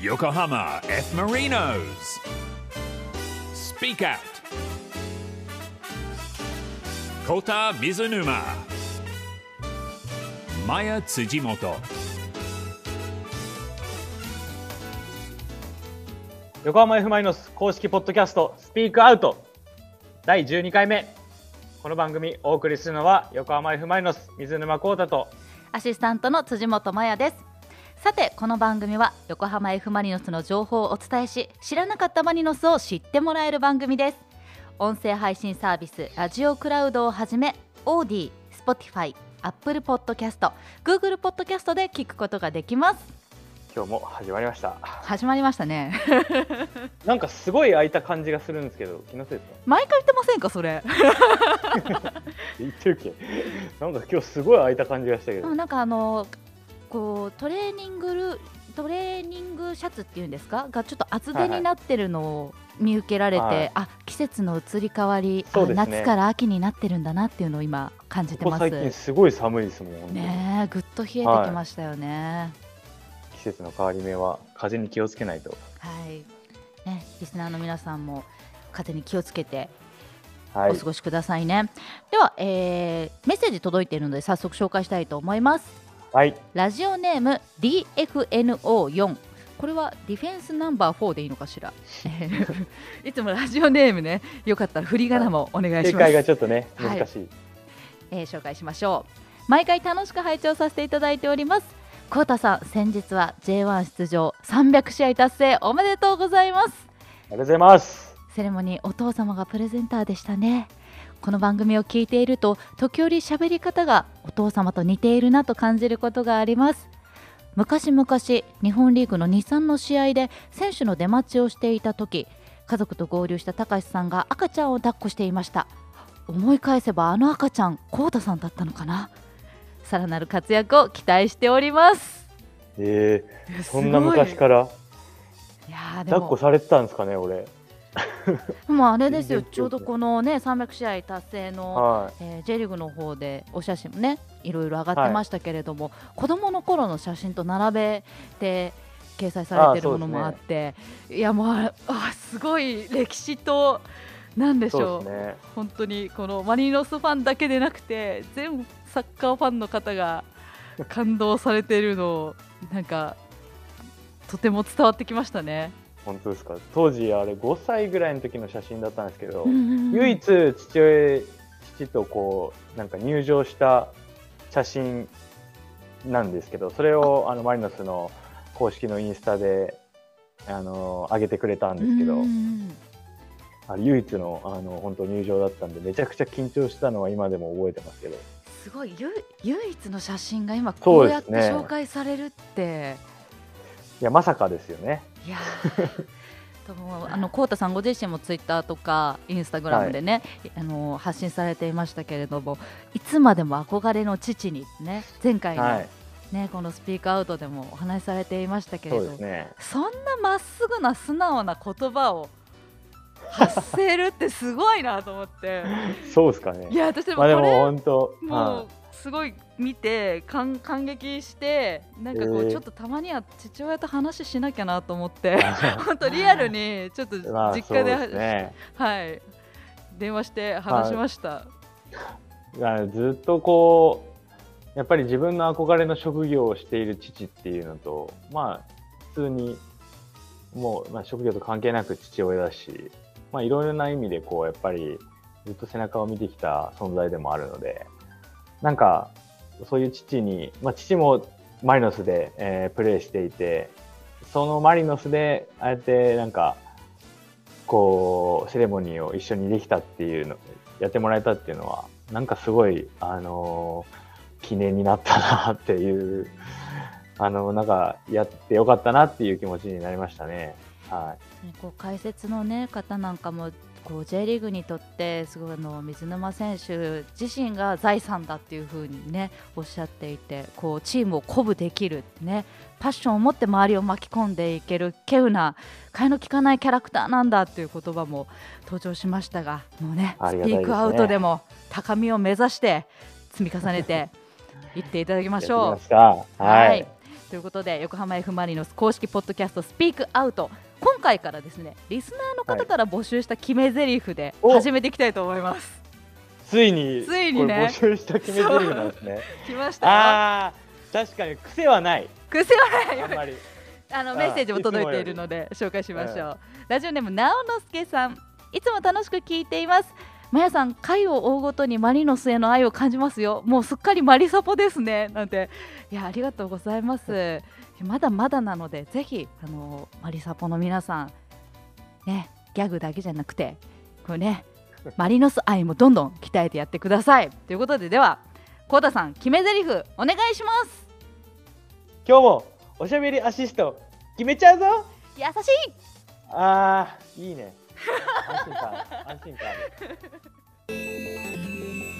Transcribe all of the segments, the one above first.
Yokohama F. Marinos. Speak Out. Kota Mizunuma. Maya Tsujimoto. 横浜 F・ マイノス公式ポッドキャストスピークアウト第12回目この番組お送りするのは横浜 F・ マイノス水沼宏太とアシスタントの辻本麻也ですさてこの番組は横浜 F・ マリノスの情報をお伝えし知らなかったマリノスを知ってもらえる番組です。音声配信サービスラジオクラウドをはじめ AuDee、Spotify、Apple Podcast、Google Podcast で聞くことができます。今日も始まりました。始まりましたね。なんかすごい空いた感じがするんですけど気のせいですか？毎回言ってませんかそれ？言ってるっけ？なんか今日すごい空いた感じがしたけど。なんかあのこうトレーニングルトレーニングシャツっていうんですか？がちょっと厚手になってるのを見受けられて、はいあ季節の移り変わり、ね。夏から秋になってるんだなっていうのを今感じてます。最近すごい寒いですもんねえぐっと冷えてきましたよね。季節の変わり目は風に気をつけないと。はい、ねリスナーの皆さんも風に気をつけてはい。お過ごしくださいね、では、えーメッセージ届いているので早速紹介したいと思いますはい。ラジオネーム DFNO4 これはディフェンスナンバー4でいいのかしら？いつもラジオネームねよかったら振り仮名もお願いします。正解がちょっとねはい。難しい、えー紹介しましょう。毎回楽しく拝聴させていただいております。コウタさん先日は J1 出場300試合達成おめでとうございます。ありがとうございます。セレモニーお父様がプレゼンターでしたねこの番組を聞いていると時折喋り方がお父様と似ているなと感じることがあります。昔々日本リーグの2、3の試合で選手の出待ちをしていた時家族と合流した高橋さんが赤ちゃんを抱っこしていました。思い返せばあの赤ちゃんコウタさんだったのかな。さらなる活躍を期待しております。えー、そんな昔かららいや抱っこもされてたんですかね俺 もうあれですよちょうどこのね300試合達成のはい。えー、J リーグの方でお写真もねいろいろ上がってましたけれども、子供の頃の写真と並べて掲載されてるものもあっていやもうああすごい歴史となんでしょう。ね。本当にこのマリノスファンだけでなくて全サッカーファンの方が感動されているのをなんかとても伝わってきましたね。本当ですか？当時あれ5歳ぐらいの時の写真だったんですけど、唯唯一父親父とこうなんか入場した写真なんですけどそれをあ。のマリノスの公式のインスタであの上げてくれたんですけど、あれ唯一のあの本当入場だったんでめちゃくちゃ緊張したのは今でも覚えてますけど。すごい。ゆ唯一の写真が今そこうやって紹介されるって。いやまさかですよね。いや あのコウタさんご自身もツイッターとかインスタグラムでね、あの発信されていましたけれどもいつまでも憧れの父にね前回の、はい。ねこのスピークアウトでもお話しされていましたけれどですね。そんなまっすぐな素直な言葉を 発せるってすごいなと思って。そうですかね。いや私でもまあでもこれ本当もはうすごい見て感感激してなんかこう、えー。ちょっとたまには父親と話しなきゃなと思って 本当リアルにちょっといまあ実家で,、そうですね。はい。電話して話しました、あずっとこうやっぱり自分の憧れの職業をしている父っていうのとまあ普通にもう、まあ、職業と関係なく父親だしまあいろいろな意味でこうやっぱりずっと背中を見てきた存在でもあるのでなんかそういう父に、まあ、父もマリノスで、えープレーしていてそのマリノスでああやってなんかこうセレモニーを一緒にできたっていうのやってもらえたっていうのはなんかすごいあのー記念になったなっていうあのなんかやってよかったなっていう気持ちになりましたね。はねこう解説の、ね、方なんかもこう J リーグにとってすごいあの水沼選手自身が財産だっていう風にねおっしゃっていてこうチームを鼓舞できるねパッションを持って周りを巻き込んでいける稀有な替えの利かないキャラクターなんだっていう言葉も登場しましたがもうねスピークアウトでも高みを目指して積み重ねていっていただきましょう。やってきました。はい。ということで横浜 F・ マリノス公式ポッドキャストスピークアウト今回からですねリスナーの方から募集した決め台詞でお始めていきたいと思います。ついについにね。募集した決め台詞なんですね。来ましたよ。ああ確かに癖はない。癖はないあのメッセージも届いているので紹介しましょう、ラジオネーム直之助さん。いつも楽しく聞いていますまやさん回を追うごとにマリノスへの愛を感じますよ。もうすっかりマリサポですね。なんて。いやありがとうございます。まだまだなのでぜひあのマリサポの皆さんねギャグだけじゃなくてこれねマリノス愛もどんどん鍛えてやってください。ということでではコウタさん決め台詞お願いします。今日もおしゃべりアシスト決めちゃうぞ。優しい。あーいいね 安心感安心感ある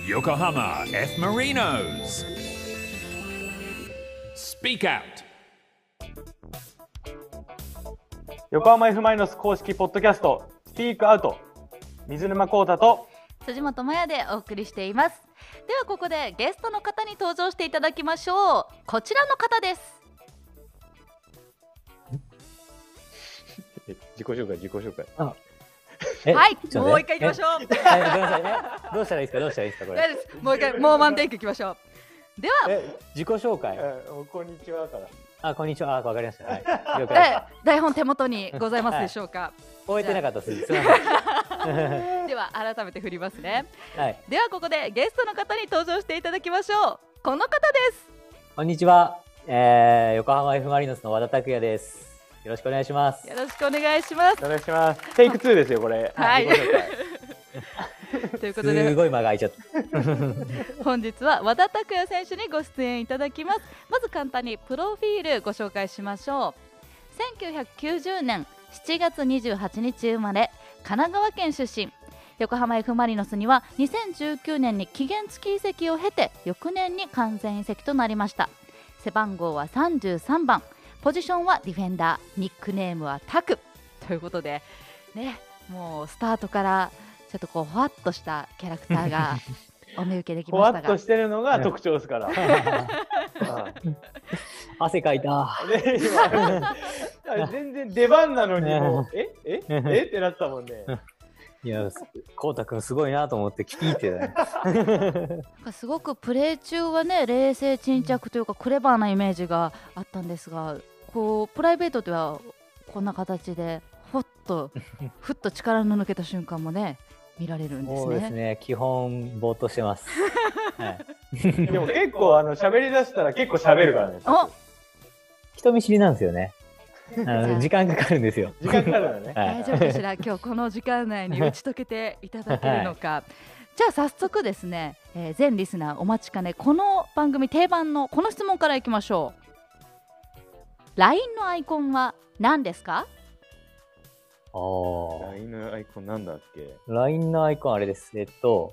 Yokohama F. Marinos. Speak Out. 横浜 F・ マリノス公式ポッドキャストスピークアウト水沼宏太と辻本麻也でお送りしていますではここでゲストの方に登場していただきましょうこちらの方ですえ 自己紹介自己紹介えはいもう一回行きましょうごめんなさいね。どうしたらいいですか？どうしたらいいですか？これ。もう一回もうワンテイクいきましょうではえ自己紹介。えこんにちはからあこんにちは。あわかりました。はい。了解台本手元にございますでしょうか、終えてなかったです。すみません。では改めて振りますねはい。ではここでゲストの方に登場していただきましょうこの方ですこんにちは。えー、横浜 F マリノスの和田拓也です。よろしくお願いします。よろしくお願いします。お願いします。テイク2ですよこれ。はい。ということで。すごい間が空いちゃった。本日は和田拓也選手にご出演いただきます。まず簡単にプロフィールご紹介しましょう。1990年7月28日生まれ神奈川県出身。横浜 F・ マリノスには2019年に期限付き移籍を経て翌年に完全移籍となりました。背番号は33番ポジションはディフェンダーニックネームはタク。ということでねもうスタートからちょっとこうふわっとしたキャラクターが お見受けできふましたが。わっとしてるのが特徴ですから。汗かいた。全然出番なのにもうえ？え？え？ってなったもんねいや、こうたくんすごいなと思って聞いてたね。なんかすごくプレー中はね冷静沈着というかクレバーなイメージがあったんですがこうプライベートではこんな形でほっと ふっと力の抜けた瞬間もね見られるんですそうですね。ね。基本ぼーっとしてます。はい。でも結構あの喋り出したら結構喋るからねお人見知りなんですよね。時間かかるんですよ。時間かかるよねはい大丈夫かしら今日この時間内に打ち解けていただけるのか。じゃあ早速ですね、えー全リスナーお待ちかねこの番組定番のこの質問からいきましょう LINE のアイコンは何ですか？ああ。LINE のアイコンなんだっけ？LINE のアイコンあれです。えっと、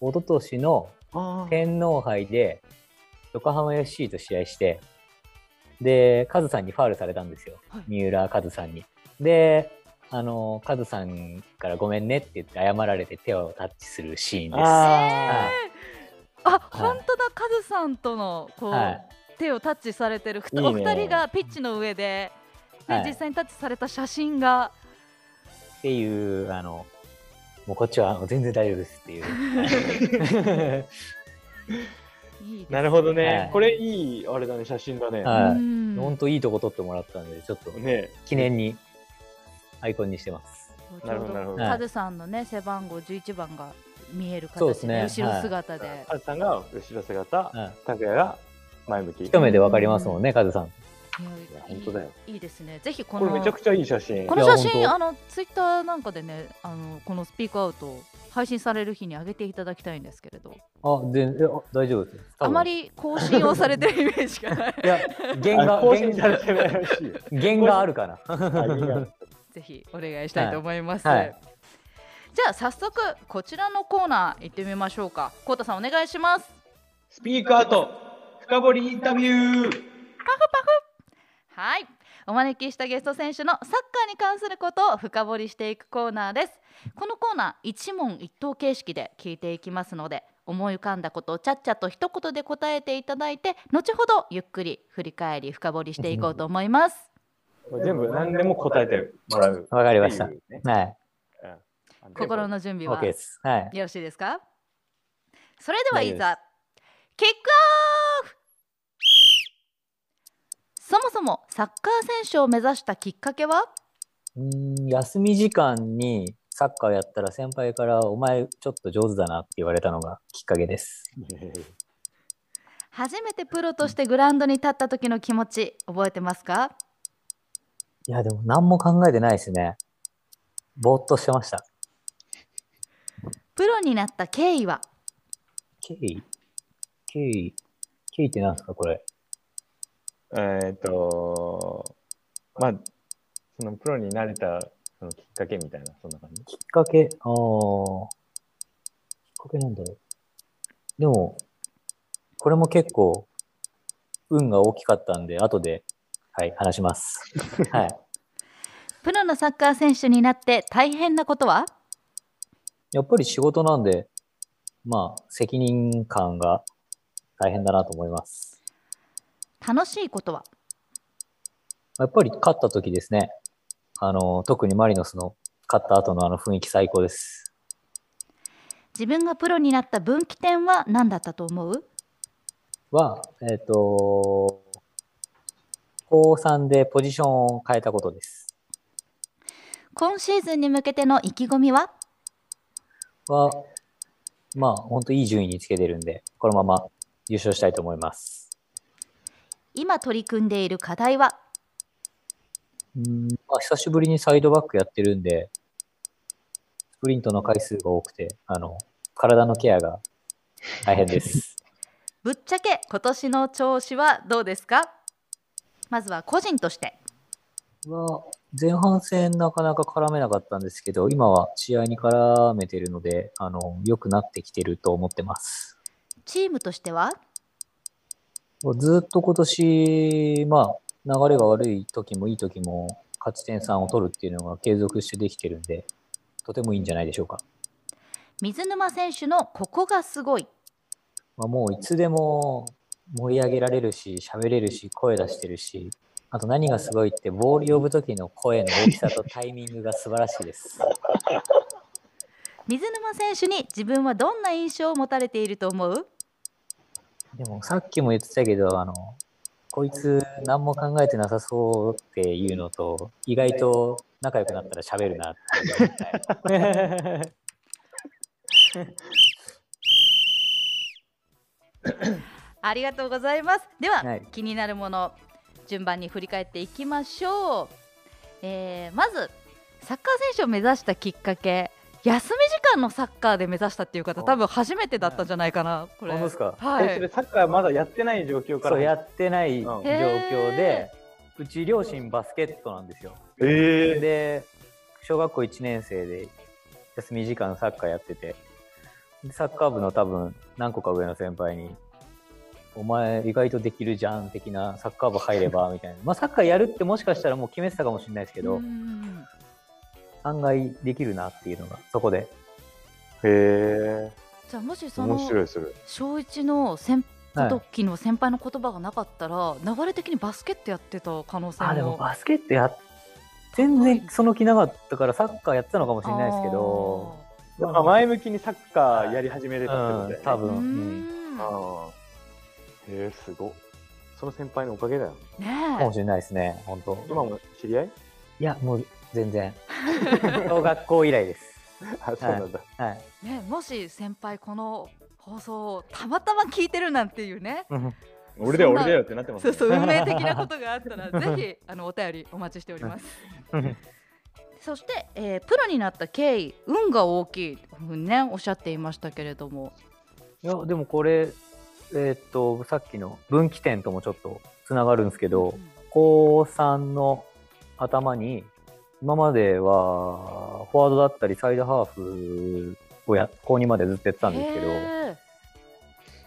一昨年のあ天皇杯で横浜 FC と試合して、で、カズさんにファウルされたんですよ。はい三浦カズさんに。で、あの、カズさんからごめんねって言って謝られて手をタッチするシーンです。ああ、本当だカズさんとのこう、はい手をタッチされてるふたいいねお二人がピッチの上で、ねはい実際にタッチされた写真がっていう、あの、もうこっちは全然大丈夫ですっていう。いいなるほどね、はい。これいいあれだね写真だね、はい。うん。本当いいとこ撮ってもらったんで、ちょっとね。記念にアイコンにしてます。なるほどなるほど。カズさんのね背番号11番が見える形でそうですね。後ろ姿で、カズさんが後ろ姿はい。拓也が前向き。一目でわかりますもんね、カズさん。いや本当だよ。いいですね。ぜひここのれめちゃくちゃいい写真。この写真あのツイッターなんかでねあのこのスピークアウト配信される日に上げていただきたいんですけれど。あ、全然、あ大丈夫です。あま。り更新をされてるイメージがない。いや、原画、あ更新さ原れてないらし。いよ原画あるかな？あいいやぜひお願いしたいと思います。はい。はい。じゃあ早速こちらのコーナー行ってみましょうか。コウタさんお願いします。スピークアウト深掘りインタビューはい。お招きしたゲスト選手のサッカーに関することを深掘りしていくコーナーです。このコーナー一問一答形式で聞いていきますので、思い浮かんだことをちゃっちゃと一言で答えていただいて後ほどゆっくり振り返り深掘りしていこうと思います。全部何でも答えてもらう。わかりましたはい。うん心の準備は。はい。ろしいですか？それではいざキックオフそもそもサッカー選手を目指したきっかけは？うーん休み時間にサッカーやったら先輩からお前ちょっと上手だなって言われたのがきっかけです。初めてプロとしてグラウンドに立った時の気持ち覚えてますか？いやでも何も考えてないですね。ぼーっとしてました。プロになった経緯は？経緯？経緯？経緯って何ですかこれ？えっと、まあ、そのプロになれたそのきっかけみたいな、そんな感じ？きっかけ、ああ、きっかけなんだろう。でも、これも結構、運が大きかったんで、後で、はい、話します。はい。プロのサッカー選手になって大変なことは？やっぱり仕事なんで、まあ、責任感が大変だなと思います。楽しいことは？やっぱり勝った時ですね。あの、特にマリノスの勝った後のあの雰囲気最高です。自分がプロになった分岐点は何だったと思う？は、えっ、と、高3でポジションを変えたことです。今シーズンに向けての意気込みは？は、まあ、本当いい順位につけてるんで、このまま優勝したいと思います。今取り組んでいる課題は？うん、まあ、久しぶりにサイドバックやってるんで、スプリントの回数が多くて、あの、体のケアが大変です。ぶっちゃけ今年の調子はどうですか？まずは個人としては、前半戦なかなか絡めなかったんですけど、今は試合に絡めてるので、あの、良くなってきてると思ってます。チームとしては？ずっと今年、まあ、流れが悪い時もいい時も、勝ち点3を取るっていうのが継続してできてるんで、とてもいいんじゃないでしょうか。水沼選手のここがすごいまあ、もういつでも盛り上げられるし、喋れるし、声出してるし、あと何がすごいって、ボール呼ぶ時の声の大きさとタイミングが素晴らしいです。水沼選手に自分はどんな印象を持たれていると思う？でもさっきも言ってたけど、あの、こいつ何も考えてなさそうっていうのと、意外と仲良くなったら喋るなって。ありがとうございます。では、はい。気になるもの順番に振り返っていきましょう、えーまずサッカー選手を目指したきっかけ休み時間のサッカーで目指したっていう方多分初めてだったんじゃないかなこれ。本当ですか？はい。れサッカーまだやってない状況から？そうやってない状うん。況で、うち両親バスケットなんですよ。ええで、小学校1年生で休み時間サッカーやってて、でサッカー部の多分何個か上の先輩に、お前意外とできるじゃん的なサッカー部入ればみたいな。まあサッカーやるってもしかしたらもう決めてたかもしれないですけど、うん案外できるなっていうのがそこで。へえ。じゃあもしそ面の白いそれ。小一の先はい時の先輩の言葉がなかったら、流れ的にバスケットやってた可能性もあ、でもバスケットやっ全然その気なかったからサッカーやってたのかもしれないですけど、あ前向きにサッカーやり始めれたってことだよね。あーううん多分、うんんああ。へえ、すごっ。その先輩のおかげだよ。ねかもしれないですね、本当。今も知り合い？いや、もう全然。小学校以来です。あ、そうなんだ。はい。えねもし先輩この放送をたまたま聞いてるなんていうね俺だよ、俺だよってなってますね。そうそう運命的なことがあったら ぜひあのお便りお待ちしております。そして、えープロになった経緯運が大きいというふうにねおっしゃっていましたけれどもいや、でもこれ、えーっと、さっきの分岐点ともちょっとつながるんですけど、うん高3の頭に、今までは、フォワードだったり、サイドハーフをや、高2までずっとやってたんですけど、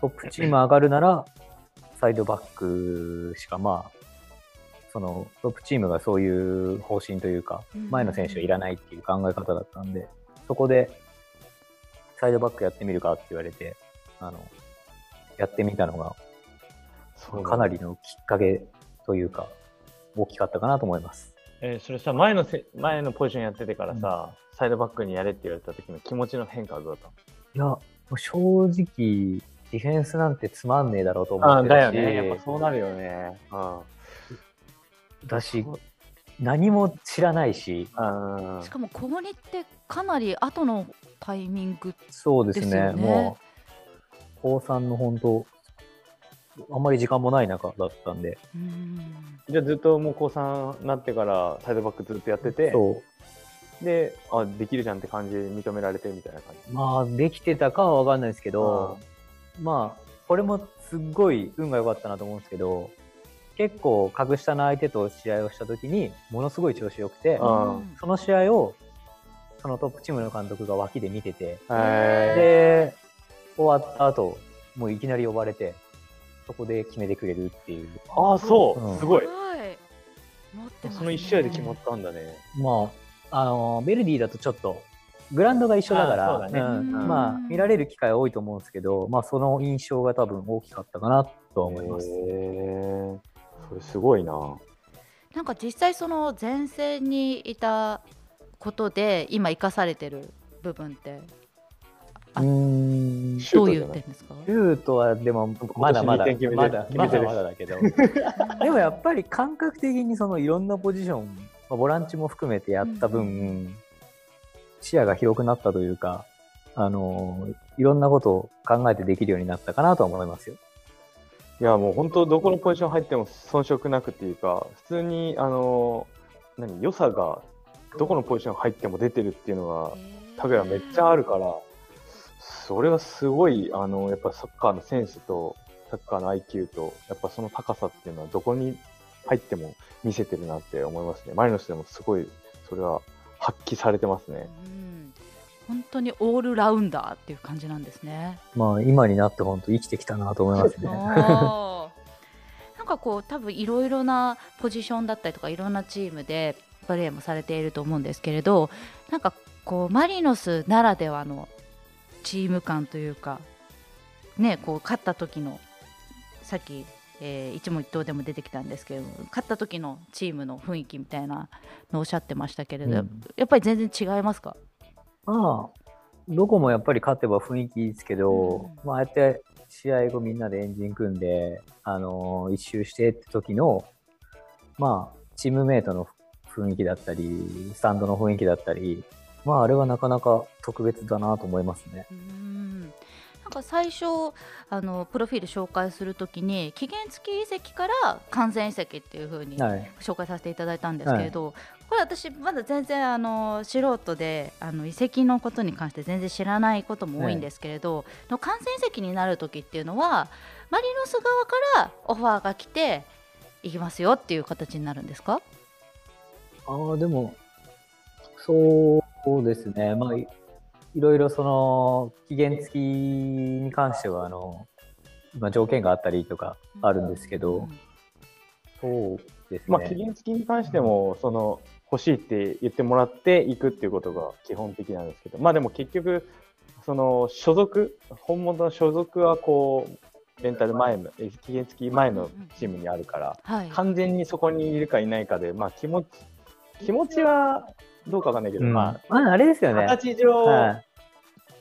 トップチーム上がるなら、サイドバックしか、まあ、その、トップチームがそういう方針というか、うん前の選手はいらないっていう考え方だったんで、そこで、サイドバックやってみるかって言われて、あの、やってみたのが、かなりのきっかけというか、大きかったかなと思います。えーそれさ前のせ前のポジションやっててからさ、サイドバックにやれって言われた時の気持ちの変化はどうだっいや、もう正直、ディフェンスなんてつまんねえだろうと思たってたし、だよね。やっぱそうなるよね。だし、何も知らないし、うん。うんしかも小森ってかなり後のタイミングそうですね、ですよね。もう、高3の本当、あんまり時間もない中だったんで、うん。じゃあずっともう高3になってからサイドバックずっとやっててそう、であできるじゃんって感じで認められてみたいな感じ。まあ、できてたかは分かんないですけど、まあ、これもすっごい運が良かったなと思うんですけど、結構格下の相手と試合をした時にものすごい調子良くて、うん。その試合をそのトップチームの監督が脇で見てて、へで、終わった後、もういきなり呼ばれて、そこで決めてくれるっていう。ああそう、うん。すごい。ね。その1試合で決まったんだね。まあ、あの、ベルディだとちょっと、グラウンドが一緒だから、まあ、見られる機会は多いと思うんですけど、まあ、その印象が多分大きかったかなとは思います。へえそれすごいな。なんか実際その前線にいたことで今生かされてる部分ってあうんシュどういう点ですか？シュートはでもまだまだまだまだまだだけど。でもやっぱり感覚的にそのいろんなポジション、まあ、ボランチも含めてやった分、視野が広くなったというかあのいろんなことを考えてできるようになったかなとは思いますよ。いやもう本当どこのポジション入っても遜色なくっていうか普通にあの何良さがどこのポジション入っても出てるっていうのがタグヤめっちゃあるからそれはすごいあのやっぱサッカーのセンスとサッカーの IQ とやっぱその高さっていうのはどこに入っても見せてるなって思いますねマリノスでもすごいそれは発揮されてますねうん本当にオールラウンダーっていう感じなんですね。まあ今になって本当生きてきたなと思いますね。なんかこう多分いろいろなポジションだったりとかいろんなチームでプレーもされていると思うんですけれどなんかこうマリノスならではのチーム感というかねこう勝った時のさっき、えー一問一答でも出てきたんですけれども勝った時のチームの雰囲気みたいなのをおっしゃってましたけれど、うん。やっぱり全然違いますか？まあ、どこもやっぱり勝てば雰囲気いいですけど、うん。まあ、ああやって試合後みんなでエンジン組んで、あのー一周してって時の、まあ、チームメイトの雰囲気だったり、スタンドの雰囲気だったり、まあ、あれはなかなか特別だなと思いますね。うんなんか最初あのプロフィール紹介するときに期限付き移籍から完全移籍っていう風にはい。紹介させていただいたんですけれど、これ私まだ全然あの素人であの移籍のことに関して全然知らないことも多いんですけれど、の完全移籍になる時っていうのはマリノス側からオファーが来て行きますよっていう形になるんですか？ああ、でも、そうですね。まあ、いいろいろその、期限付きに関しては、あの、まあ、条件があったりとかあるんですけど、そうですね。まあ期限付きに関してもその欲しいって言ってもらっていくっていうことが基本的なんですけどまあでも結局その所属本物の所属はこうレンタル前のえ期限付き前のチームにあるからはい、完全にそこにいるかいないかでまあ気持ち気持ちはどうかわかんないけど、うんままあ、あれですよあね。形上、はい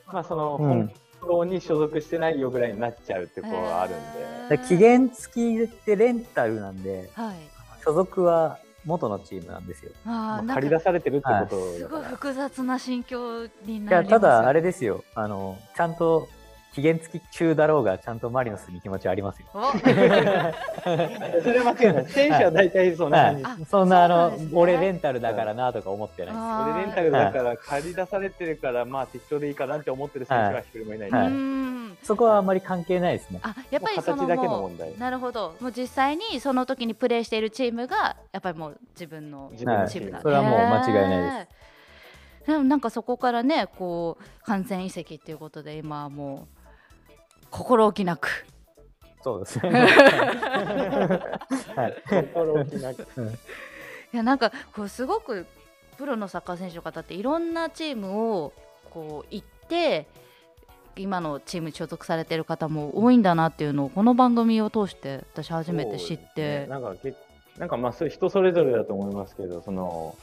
まあそのうん本当に所属してないよぐらいになっちゃうってことがあるんで。期限付きってレンタルなんで、はい所属は元のチームなんですよ。あ借り出されてるってことすごい。複雑な心境にいや、なりますただあれですよ。あの、ちゃんと期限付き中だろうが、ちゃんとマリノスに気持ちはありますよ。お。それは間違いな。い。選手は大体そんな感じ。あそんなあの、俺レンタルだからなとか思ってない。俺レンタルだから借り出されてるから、まあ適当でいいかなって思ってる選手は一人もいない。そこはあんまり関係ないですね。あやっぱりそのなるほど。もう実際にその時にプレーしているチームがやっぱりもう自分の自分のチームチームだ、それはもう間違いないです。すでもなんかそこからねこう完全移籍っていうことで今はもう心置きなく。そうですね。はい。心置きなく。いやなんかこうすごくプロのサッカー選手の方っていろんなチームをこう行って今のチームに所属されてる方も多いんだなっていうのをこの番組を通して私初めて知って。ね、なんかけなんかまあ人それぞれだと思いますけどその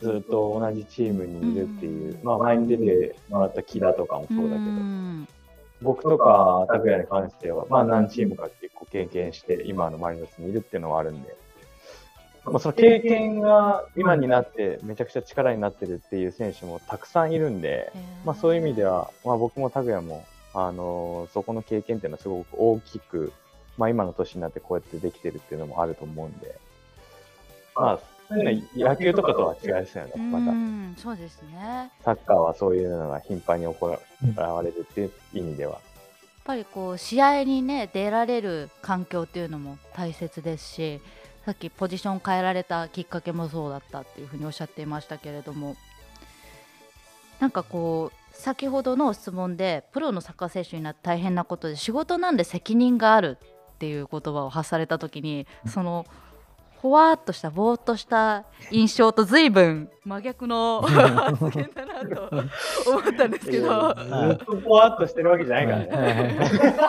ずっと同じチームにいるっていう、うん。まあ前に出てもらった木田とかもそうだけど、ん僕とか拓也に関しては、まあ何チームか結構経験して、今のマリノスにいるっていうのはあるんで、まあその経験が今になってめちゃくちゃ力になってるっていう選手もたくさんいるんで、まあそういう意味では、まあ僕も拓也も、あのそこの経験っていうのはすごく大きく、まあ今の年になってこうやってできてるっていうのもあると思うんで、まあ野球とかとは違いですよね、また。うんそうですね。やっサッカーはそういうのが頻繁に行われるっていう意味では。ぱりこう試合にね出られる環境っていうのも大切ですしさっきポジション変えられたきっかけもそうだったっていうふうにおっしゃっていましたけれども。なんかこう先ほどの質問でプロのサッカー選手になって大変なことで仕事なんで責任があるっていう言葉を発された時にそのほわーっとしたぼーっとした印象と随分真逆の発言だなと思ったんですけど。ずっとぽわっとしてるわけじゃないからね。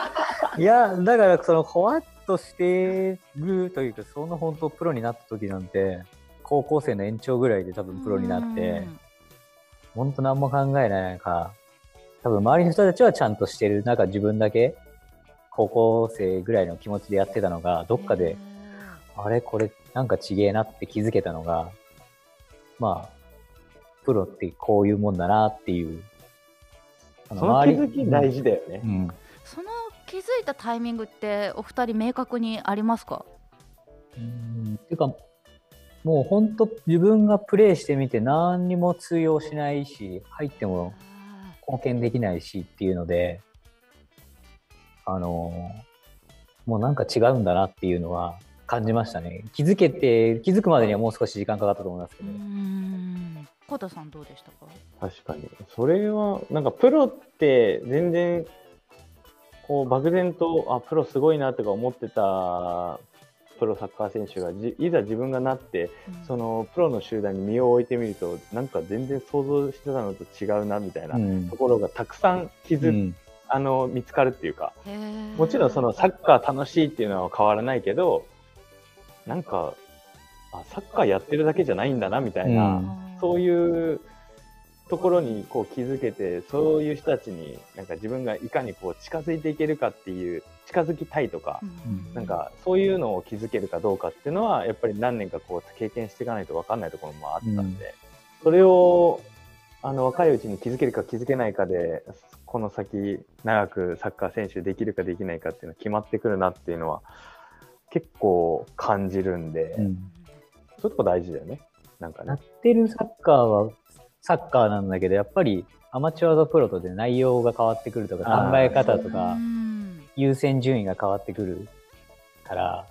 いや、だから、その、ほわっとしてるというか、その本当プロになった時なんて、高校生の延長ぐらいで多分プロになって、本当何も考えない中、多分周りの人たちはちゃんとしてる中、自分だけ、高校生ぐらいの気持ちでやってたのが、どっかで、あれこれなんかちげえなって気づけたのが、まあ、プロってこういうもんだなっていう。あその気づき大事だよねう。ん。その気づいたタイミングってお二人明確にありますか？うんっていうか、もう本当自分がプレイしてみて何にも通用しないし、入っても貢献できないしっていうので、あのもうなんか違うんだなっていうのは感じましたね。気づけて、気づくまでにはもう少し時間かかったと思いますけうど。ん。コタさんどうでしたか？確かに。それは、なんかプロって全然、こう漠然と、あ、プロすごいなとか思ってたプロサッカー選手がじいざ自分がなって、そのプロの集団に身を置いてみると、なんか全然想像してたのと違うなみたいなうん。ところがたくさん気づ、うん。あの見つかるっていうか、もちろんそのサッカー楽しいっていうのは変わらないけど、なんか、あサッカーやってるだけじゃないんだなみたいな、うん。そういうところにこう気づけて、そういう人たちになんか自分がいかにこう近づいていけるかっていう、近づきたいとか、うん。なんかそういうのを気づけるかどうかっていうのは、やっぱり何年かこう経験していかないと分かんないところもあったんで、それをあの若いうちに気づけるか気づけないかで、この先長くサッカー選手できるかできないかっていうのが決まってくるなっていうのは結構感じるんで、うんそういうとこ大事だよね。なんかやっね。てるサッカーはサッカーなんだけど、やっぱりアマチュアとプロとで内容が変わってくるとか、考え方とうか、ん優先順位が変わってくるから、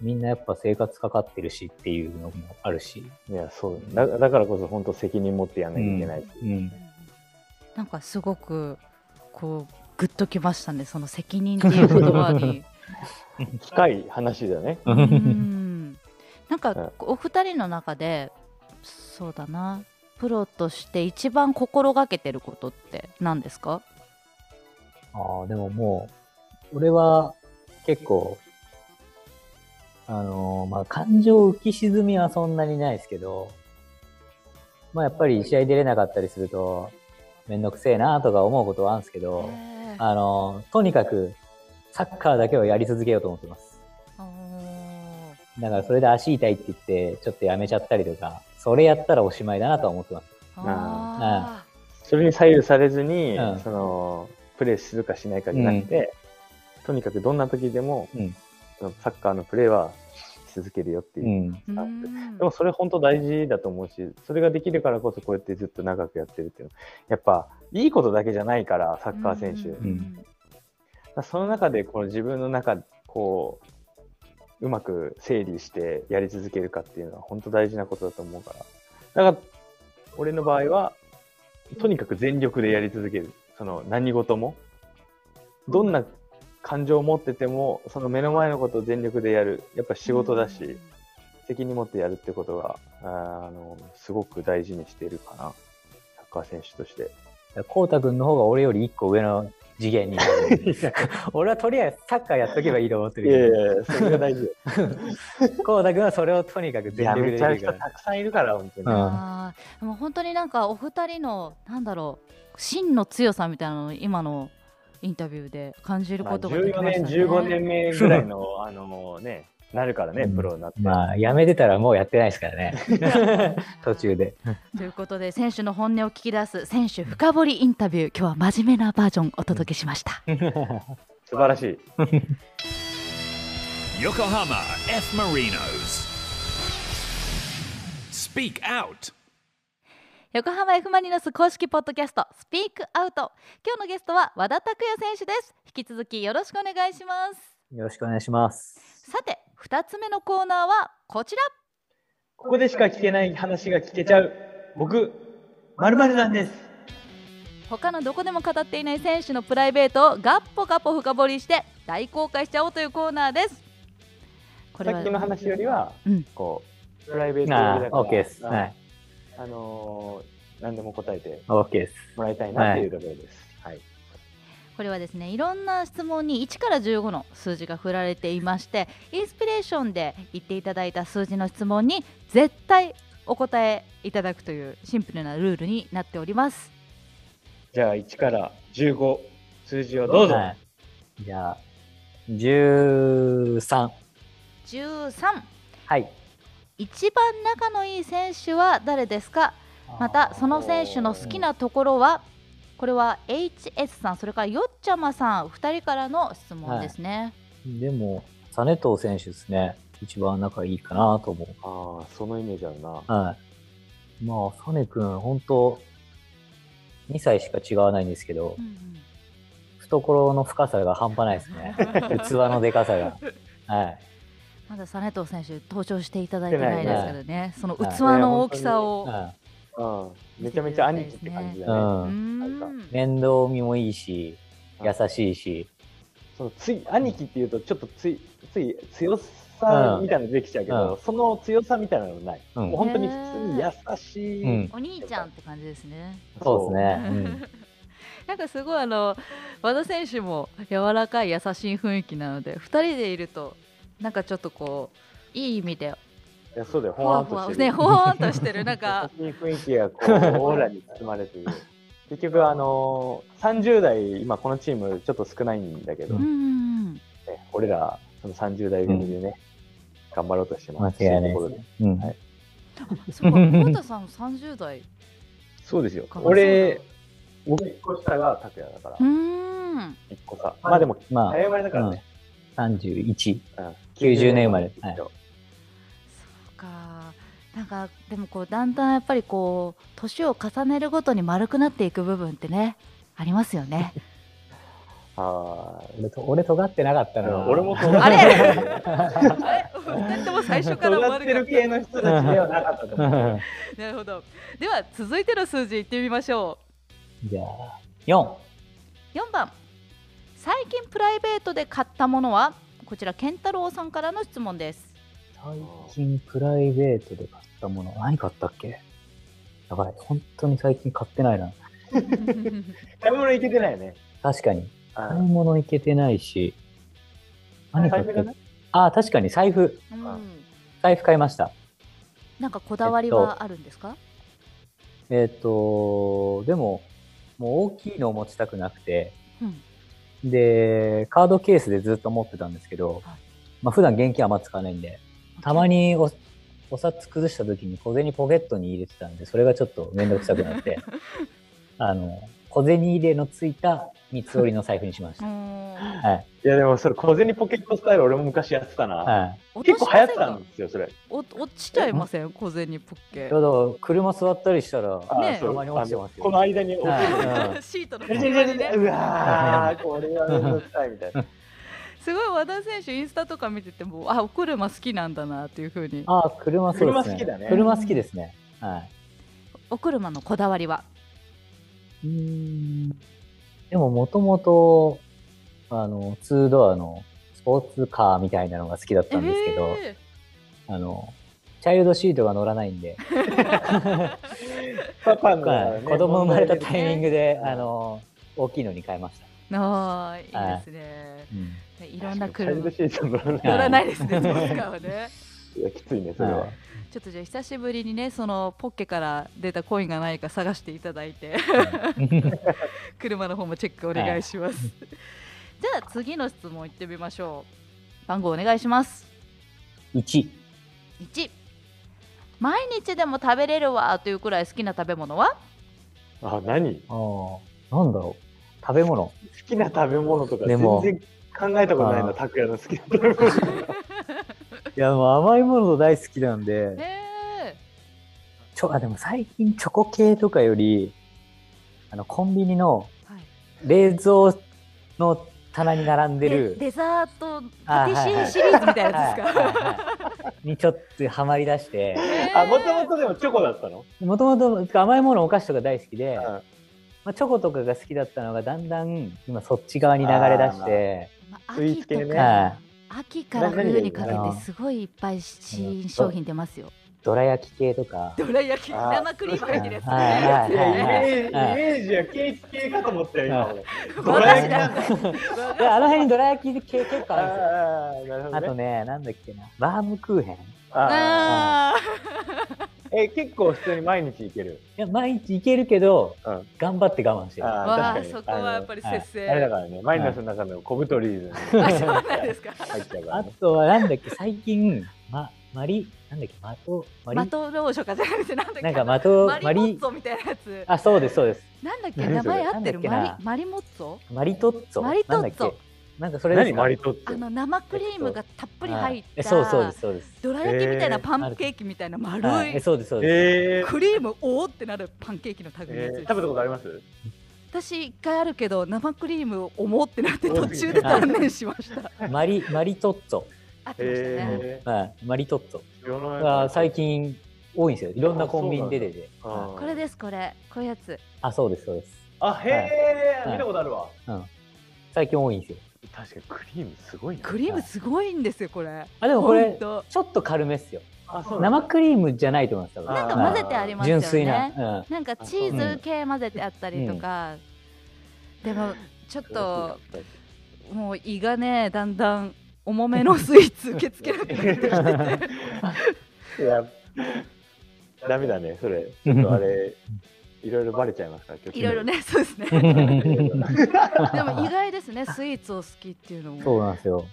みんなやっぱ生活かかってるしっていうのもあるし。いや、そうだ。だからこそ本当責任持ってやんなきゃいけないし。うん。なんかすごくこうグッときましたねその責任っていう言葉に。深い話だよね。うん。なんかうん。お二人の中でそうだな。プロとして一番心がけてることって何ですか？ああ、でももう、俺は結構、あのーまあ、感情浮き沈みはそんなにないですけど、まあやっぱり試合出れなかったりすると、めんどくせえなとか思うことはあるんですけど、あのーとにかくサッカーだけをやり続けようと思ってます。だからそれで足痛いって言って、ちょっとやめちゃったりとか、それやったらおしまいだなとは思ってます。あそれに左右されずに、うんその、プレーするかしないかじゃなくて、とにかくどんな時でも、うん。そのサッカーのプレーはし続けるよっていうう。ん。でもそれ本当大事だと思うし、それができるからこそこうやってずっと長くやってるっていうのは、やっぱいいことだけじゃないから、サッカー選手。その中でこの自分の中、こう、うまく整理してやり続けるかっていうのは本当大事なことだと思うから。だから、俺の場合は、とにかく全力でやり続ける。その何事も。どんな感情を持ってても、その目の前のことを全力でやる。やっぱ仕事だし、責任持ってやるってことが、あの、すごく大事にしているかな。サッカー選手として。こうたくんの方が俺より一個上の次元に。俺はとりあえずサッカーやっとけばいいと思っていやいるやいや、それが大事よ。けど、こうたくんはそれをとにかく全力でできるから。人たくさんいるから、本当に。うんあーでも本当になんかお二人のなんだろう真の強さみたいなのを今のインタビューで感じるまあことができ14ました年、ね。15年目ぐらいの、あのね、なるからね、うんプロになって。まあ、やめてたらもうやってないですからね。途中で。ということで選手の本音を聞き出す選手深掘りインタビュー今日は真面目なバージョンお届けしました。素晴らしい。Yokohama F. Marinos. Speak Out. 横浜 F・ マリノス公式ポッドキャストスピークアウト今日のゲストは和田拓也選手です引き続きよろしくお願いしますよろしくお願いします。さて2つ目のコーナーはこちらここでしか聞けない話が聞けちゃう。僕、まるなんです。他のどこでも語っていない選手のプライベートをガッポガポ深掘りして大公開しちゃおうというコーナーですこさっきの話よりは、うんこう、プライベートだから OK です。はい。あのー、何でも答えて OK です。もらいたいなっていうところです。はい。これはですねいろんな質問に1から15の数字が振られていましてインスピレーションで言っていただいた数字の質問に絶対お答えいただくというシンプルなルールになっておりますじゃあ、1から15、数字をどうぞ。はい。じゃあ、13。13はい。一番仲のいい選手は誰ですか？またその選手の好きなところは？これは HS さんそれからよっちゃまさん2人からの質問ですね、でも、実藤選手ですね。一番仲いいかなと思う。ああ、そのイメージあるな。はい。まあ、サネ君、本当2歳しか違わないんですけどう、ん懐の深さが半端ないですね。器のでかさが。はい。まだ実藤選手登場していただいてないですけどねその器の大きさを、はうん。めちゃめちゃ兄貴って感じだね。ううん。なんか。い。面倒見もいいし、優しいし、そのつい兄貴っていうとちょっとついつい強さみたいなのできちゃうけど、うん。その強さみたいなのない、うん。もう本当に普通に優しい、うん。お兄ちゃんって感じですね。そうですね。う。ん。なんかすごいあの和田選手も柔らかい優しい雰囲気なので2人でいるとなんかちょっとこういい意味でいやそうだよ。ふほわんとしてる。ねほわんとしてる。なんか。雰囲気がこうオーラに包まれている。結局あのー、30代今このチームちょっと少ないんだけど、うんうんね俺らその30代組でね、頑張ろうとして間ます。違いないでですね。うん。はい。うんそうか。久保田さん30代そうですよ。か俺僕1個下が拓也だから。うーん。1個差まあでもまあ、早生まれだからね、31。うん。90年生まれ。はいか。なんかでもこうだんだんやっぱりこう年を重ねるごとに丸くなっていく部分ってねありますよね。あ俺と、俺尖ってなかったあ、な。俺も尖あれ？っ あれ？二人とも最初から尖丸くなってってる系の人たちではなかったと思う。なるほど。では続いての数字いってみましょじゃあ、4。う4番。最近プライベートで買ったものは？こちら健太郎さんからの質問です最近プライベートで買ったもの、何買ったっけ？やばい、本当に最近買ってないな。買い物行けてないよね。確かに。あ買い物行けてないし。何買ったあ、確かに財布。うん財布買いました。なんかこだわりはあるんですか、えっ、と、でも、もう大きいのを持ちたくなくて、うんで、カードケースでずっと持ってたんですけど、はいまあ普段現金あんま使わないんで、たまにおお札崩した時に小銭ポケットに入れてたんで、それがちょっとめんどくさくなって、あの、小銭入れのついた三つ折りの財布にしましうた。んはい。いやでもそれ小銭ポケットスタイル俺も昔やってたな。はい。結構流行ってたんですよ、それ。お落ちちゃいません？小銭ポッケちょうど車座ったりしたら、あねそうたまに落ちてますよこの間に落ちる。はいシートの間にねわー、これはめんどくさいみたいな。すごい和田選手インスタとか見ててもあお車好きなんだなっていう風に。ああ、車そうですね。車好きだね。車好きですね。はい。お車のこだわりはうーん。でももともと、あの、ツードアのスポーツカーみたいなのが好きだったんですけど、えあの、チャイルドシートが乗らないんで、パパの、はい。子供生まれたタイミングで、うんあの大きいのに変えました。ああいいですね、い、ろんなチャイルド車シー。ト乗らない。乗らないですねトースカーはね。いやきついねそれは、はい。ちょっとじゃあ久しぶりにねそのポッケから出たコインがないか探していただいて。車の方もチェックお願いします、じゃあ次の質問いってみましょう。番号お願いします。1 1毎日でも食べれるわというくらい好きな食べ物は？あ何？好ああなんだろう。食べ物。きな食べ物とか全然考えたことないな拓也の好きな食べ物いやもう甘いもの大好きなんで。えちょあでも最近チョコ系とかよりあのコンビニのーはい、冷蔵の棚に並んででるデザートパティシエシリーズみたいなやつですか、にちょっとハマりだして。えー。あもともとでもチョコだったの？もともと甘いものお菓子とか大好きで、うんまあ、チョコとかが好きだったのがだんだん今そっち側に流れ出してまあスイーツ系ね。秋とかは秋から冬にかけてすごいいっぱい新商品出ますよ。どら焼き系とか。どら焼き生クリーム入ってるやつはいはいはいい。やイはいメージイはケーキ系かと思ったよ今。どら焼きなあの辺にどら焼き系結構あるんですよ。あとね。ねなんだっけな。バームクーヘン。いああーえ結構普通に毎日行ける。や毎日いけるけどうん。頑張って我慢してる。ーあ確かに。そこはやっぱり節制。あれだからねマイナスの中の小太りズに。あそうなんですか。入っちゃうからあねとはなんだっけ最近まマリなんだっけマトマリ？マトローションかじゃなくてなんだっけ。なんかマトママリリモッツォみたいなやつ。あそうですそうです。なんだっけ名前合ってる？マリマリモッツォ？マリトッツォ。マリトッツォなんかそれです何か？マリトッツォあの生クリームがたっぷり入っえそうそうでたすそうです。どら焼きみたいなえーパンケーキみたいな丸はい。えいそうですそうです。えー。クリームおーってなるパンケーキの類のやつ食べたことあります？私一回あるけど生クリーム重ってなって途中で断念しました。マリマリトッツォ。あってましたね。えはい。マリトッツォ。が最近多いんですよ。いろんなコンビニで出てて。これですこれ。こういうやつ。あそうですそうです。あへえはい。見たことあるわ。最近多いんですよ確かにクリームすごいねクリームすごいんですよこれ。あでもこれほんと。ちょっと軽めっすよ。生クリームじゃないと思いますなんかはい混ぜてありますよね。純粋な、うん。なんかチーズ系混ぜてあったりとか。でもちょっともう胃がねだんだん重めのスイーツ受け付けなくなってきてて。いやダメだねそれ。ちょっとあれ いろいろバレちゃいますからいろいろねそうですね。う んでも意外ですねスイーツを好きっていうのも。そうなんですよ。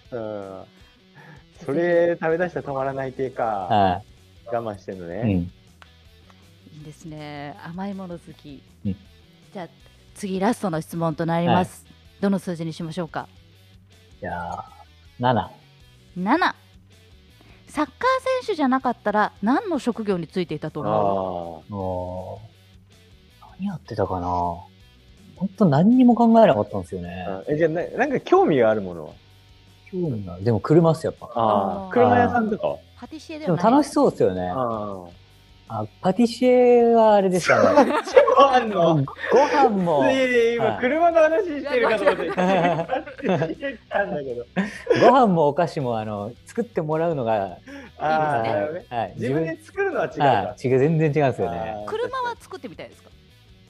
それ食べ出したら止まらない系かは我慢してんのい、うねん、いいですね。甘いもの好き、うん。じゃあ次ラストの質問となります、どの数字にしましょうか？じゃあ7 7サッカー選手じゃなかったら何の職業についていたとあ思う何やってたかな。本当何にも考えなかったんですよね。あえじゃあななんか興味があるものは？興味が。でも車っすやっぱ。ああ車屋さんとか？パティシエででも楽しそうですよね。ああパティシエはあれですかね。ああんの？ご飯も。いやいや今はい。車の話してるかと思って言ったんだけど。ご飯もお菓子もあの作ってもらうのが、ああいいですね。なるほどね。はい、自分で作るのは違うか。はい、違う。全然違うんですよね。あー車は作ってみたいですか？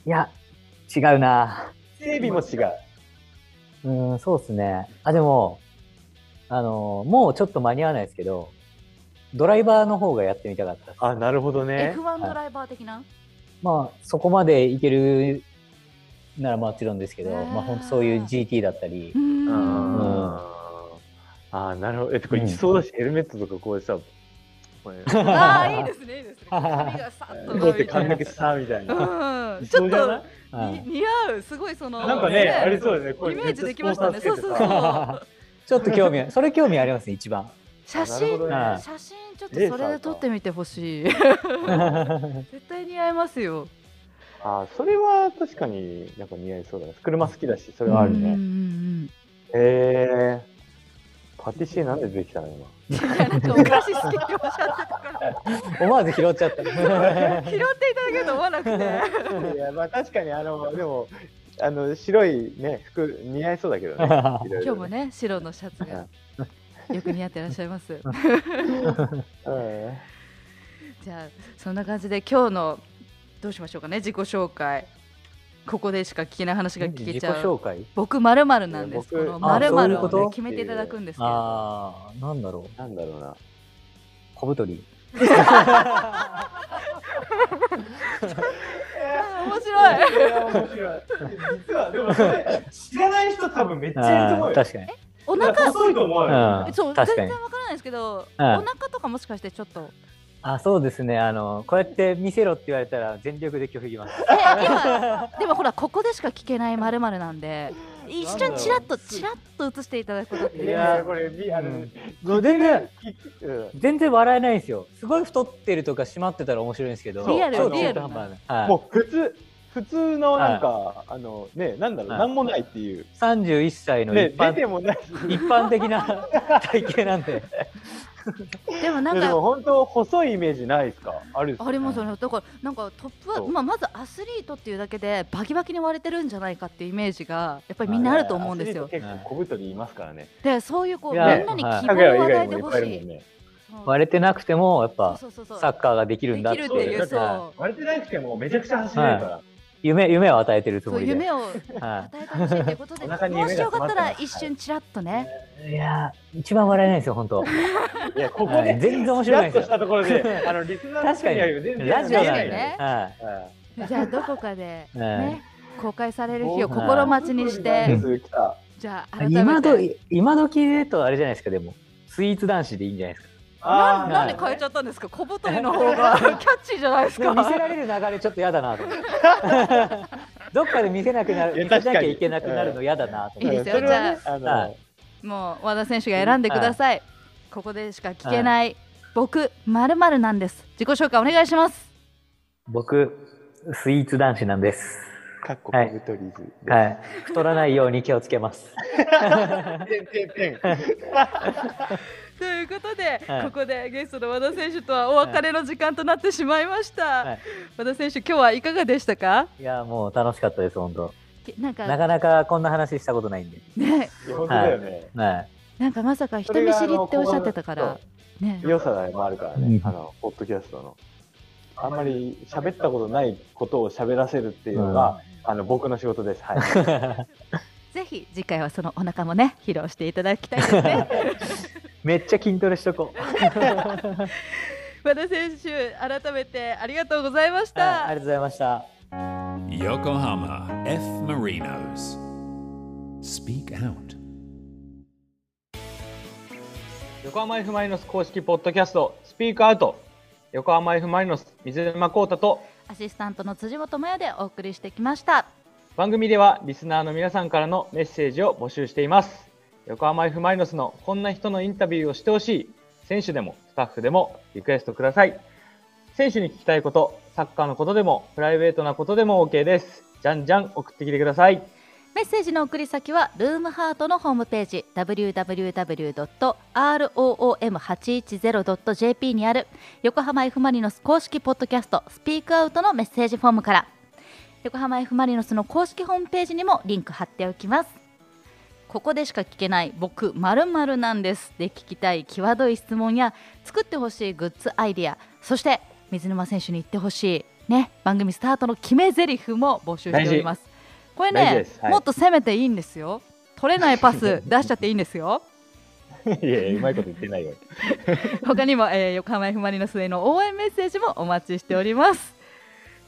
いや違うな。整備も違う。うーんそうですね。あでもあのもうちょっと間に合わないですけどドライバーの方がやってみたかったです。あなるほどね。F1 ドライバー的な、まあそこまでいけるならもちろんですけど、まあ本当そういう GT だったり。うーん。あー。あーなるほど。えっとこれうん一層だしヘルメットとかこうさこれああいいですねいいですね。髪 がさっとこうやって伸びて髪の毛さみたいな。うんいちょっと似合うすごいそのなんかねありそうだね。これイメージできましたね。そうそうそう。ちょっと興味あそれ興味ありますね 一番。写真ね。写真ちょっとそれで撮ってみてほしい。絶対似合いますよ。あーそれは確かになんか似合いそうだね車好きだしそれはあるうんうんうねんへえパティシエなんで出てきたの今？なんかお菓子好きっておっしゃってたから。思わず拾っちゃった拾っていただけると思わなくていやまあ確かにあのでもあの白いね服似合いそうだけどね。今日もね白のシャツがよく似合ってらっしゃいます。うん。じゃあそんな感じで今日のどうしましょうかね自己紹介ここでしか聞けない話が聞けちゃう紹介？僕まるまるなんですこのまるまるを決めていただくんですけどああ、なんだろう。なんだろうな。小太り。面白い面白い。実は、でもそれ、知らない人多分めっちゃいると思うよ。確かに。お腹？細いと思うよ。うんそう全然わからないですけど、うんお腹とかもしかしてちょっとあ、そうですね。あの、こうやって見せろって言われたら全力で拒否します。え今でもほらここでしか聞けないまるまるなんで一瞬チラッとチラッと映していただくことっていやこれ、リアル。全然、うん全然笑えないんですよ。すごい太ってるとか締まってたら面白いんですけど。リアルリアルはい。もう普通、普通のなんか、あのね、なんだろう、はいなんもないっていう。31歳のね、出一般,、てもないし。一般的な体型なんで。でもなんかでも本当細いイメージないですか？あるっすかありますよね。だからなんかトップは、まあ、まずアスリートっていうだけでバキバキに割れてるんじゃないかっていうイメージがやっぱりみんなあると思うんですよ。結構小太りいますからね。でそういうこうみんなに希はい。望を与えてほしい。っぱい割れてなくても、やっぱサッカーができるんだっていう。はそう。割れてなくてもめちゃくちゃ走れるから。夢夢を与えてるつもりで。そう夢をは与えてほしいということでお腹にもしよかったら一瞬ちらっとね、い、いやー、一番笑えないんですよ、本当。いや、ここはいで、全然面ちらっとし白いですよ。たところで、あの、リスナーの確かに。人には全然ラジオなんで。ねはい。じゃあどこかではねい。公開される日をはい心待ちにしはてじゃあ改め今どて今時でとあれじゃないですかでも。スイーツ男子でいいんじゃないですかなんあーなんで変えちゃったんですか？小太りの方が。キャッチーじゃないですか。見せられる流れちょっと嫌だなと思って。どっかで見せなくなる見せなきゃいけなくなるの嫌だなと思って。いいですよ。それはねあはのい、もう和田選手が選んでください、ここでしか聞けない、僕まるまるなんです。自己紹介お願いします。僕スイーツ男子なんです。かっこはい小太りず。はい。太らないように気をつけます。てんてんてん。ということで、はい。ここでゲストの和田選手とはお別れの時間となってしまいました、はい。和田選手今日はいかがでしたか？いやもう楽しかったです本当。なんかなかなかこんな話したことないんで。ね本当だよね。はい。なんかまさか人見知りっておっしゃってたからね。良さもあるからうん、ねあの、ポッドキャストの。あんまり喋ったことないことを喋らせるっていうのが、あの、僕の仕事です。はい。ぜひ次回はそのお腹もね披露していただきたいですね めっちゃ筋トレしとこう 和田選手改めてありがとうございました、はいありがとうございました Yokohama F. Marinos. Speak out. 横浜 F・ マリノス公式ポッドキャスト、スピークアウト。横浜 F・ マリノス水沼宏太と、アシスタントの辻本麻也でお送りしてきました番組ではリスナーの皆さんからのメッセージを募集しています。横浜 F・ マリノスのこんな人のインタビューをしてほしい、選手でもスタッフでもリクエストください。選手に聞きたいこと、サッカーのことでも、プライベートなことでも OK です。じゃんじゃん送ってきてください。メッセージの送り先はルームハートのホームページ www.room810.jp にある横浜 F・ マリノス公式ポッドキャストスピークアウトのメッセージフォームから横浜 F・ マリノスの公式ホームページにもリンク貼っておきますここでしか聞けない僕まるなんです。で聞きたい際どい質問や作ってほしいグッズアイディア。そして水沼選手に言ってほしい。ね番組スタートの決め台詞も募集しております。これねはい。もっと攻めていいんですよ。取れないパス 出しちゃっていいんですよ。いやいや、うまいこと言ってないよ。他にも、えー横浜 F・ マリノスへの応援メッセージもお待ちしております。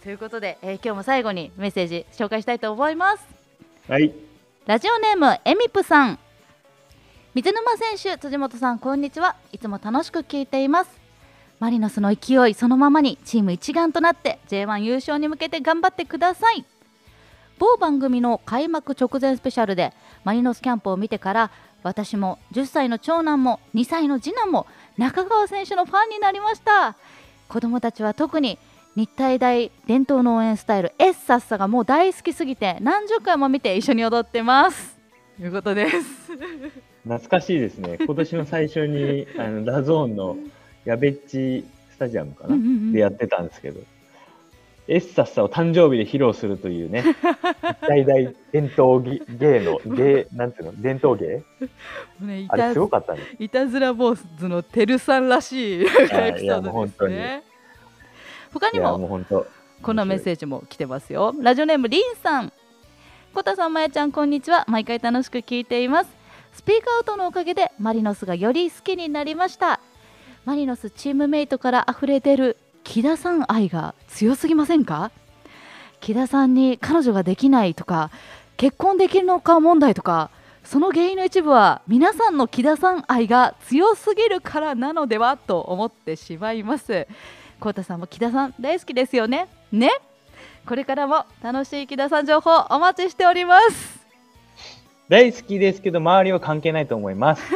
ということで、えー今日も最後にメッセージ紹介したいと思います。はい。ラジオネームエミプさん。水沼選手辻本さんこんにちは。いつも楽しく聞いています。マリノスの勢いそのままにチーム一丸となって J1 優勝に向けて頑張ってください。某番組の開幕直前スペシャルでマリノスキャンプを見てから私も10歳の長男も2歳の次男も中川選手のファンになりました。子供たちは特に日体大伝統の応援スタイルエッサッサがもう大好きすぎて何十回も見て一緒に踊ってます。ということです。懐かしいですね。今年の最初に、あの、 DAZN のやべっちスタジアムかな、うんうんうん。でやってたんですけど、エッサッサを誕生日で披露するというね、大々伝統芸芸の、芸、なんていうの、伝統芸？ねいあれたすごかったね。いたずら坊主のてるさんらしいエピソードですね他にもこんなメッセージも来てますよ。ラジオネームりんさん。コタさんまやちゃんこんにちは。毎回楽しく聞いています。スピークアウトのおかげでマリノスがより好きになりました。マリノスチームメイトから溢れ出る木田さん愛が強すぎませんか？木田さんに彼女ができないとか結婚できるのか問題とかその原因の一部は皆さんの木田さん愛が強すぎるからなのではと思ってしまいますコウタさんも木田さん大好きですよねねこれからも楽しい木田さん情報お待ちしております大好きですけど、周りは関係ないと思います。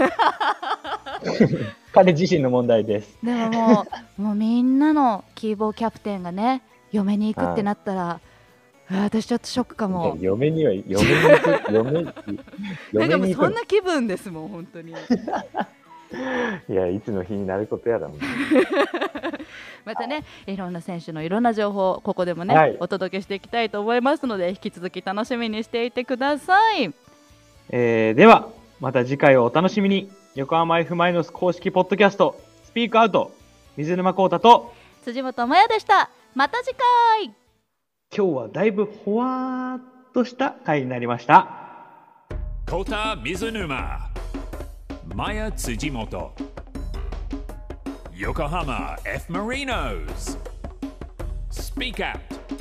彼自身の問題です。でももうもうみんなのキーボーキャプテンがね嫁に行くってなったら、私ちょっとショックかも嫁には、嫁に行く、嫁嫁にそん。な気分ですもん本当に いや、いつの日になることやだもん。またねいろんな選手のいろんな情報をここでもね、はい。お届けしていきたいと思いますので引き続き楽しみにしていてください。えーでは、また次回をお楽しみに。横浜 F・ マイノス公式ポッドキャスト、スピークアウト、水沼孝太と、辻本麻也でした。また次回。今日はだいぶほわーっとした回になりました。Kota Mizunuma, Maya Tsujimoto, Yokohama F. Marinos. Speak Out.